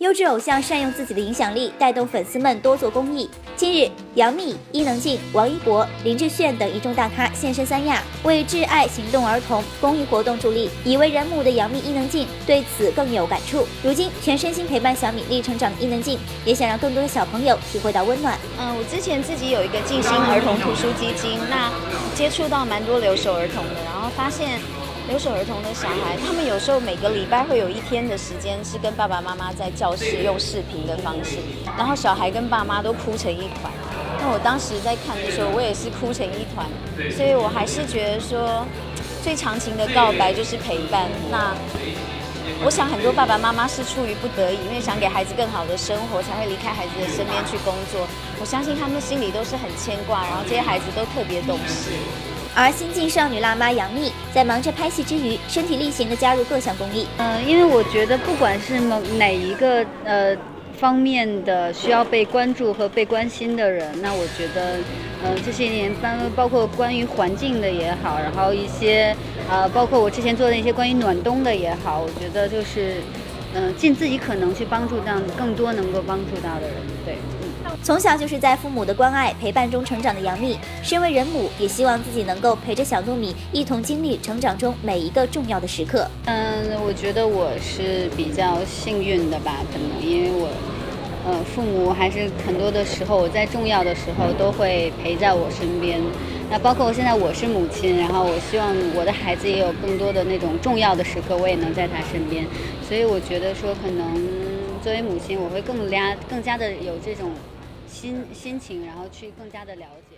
优质偶像善用自己的影响力，带动粉丝们多做公益。近日，杨幂、伊能静、王一博、林志炫等一众大咖现身三亚，为挚爱行动儿童公益活动助力。已为人母的杨幂、伊能静对此更有感触。如今全身心陪伴小米粒成长的伊能静，也想让更多的小朋友体会到温暖。嗯，我之前自己有一个静心儿童图书基金，那接触到蛮多留守儿童的，然后发现。留守儿童的小孩，他们有时候每个礼拜会有一天的时间是跟爸爸妈妈在教室用视频的方式，然后小孩跟爸妈都哭成一团。那我当时在看的时候，我也是哭成一团。所以我还是觉得说，最长情的告白就是陪伴。那我想很多爸爸妈妈是出于不得已，因为想给孩子更好的生活，才会离开孩子的身边去工作。我相信他们心里都是很牵挂，然后这些孩子都特别懂事。而新晋少女辣妈杨幂在忙着拍戏之余，身体力行的加入各项公益。嗯，因为我觉得不管是某哪一个呃方面的需要被关注和被关心的人，那我觉得，呃这些年包包括关于环境的也好，然后一些呃包括我之前做的一些关于暖冬的也好，我觉得就是嗯尽自己可能去帮助到更多能够帮助到的人，对。嗯从小就是在父母的关爱陪伴中成长的杨幂，身为人母，也希望自己能够陪着小糯米一同经历成长中每一个重要的时刻。嗯，我觉得我是比较幸运的吧，可能因为我，呃，父母还是很多的时候我在重要的时候都会陪在我身边。那包括现在我是母亲，然后我希望我的孩子也有更多的那种重要的时刻，我也能在他身边。所以我觉得说，可能作为母亲，我会更加更加的有这种。心心情，然后去更加的了解。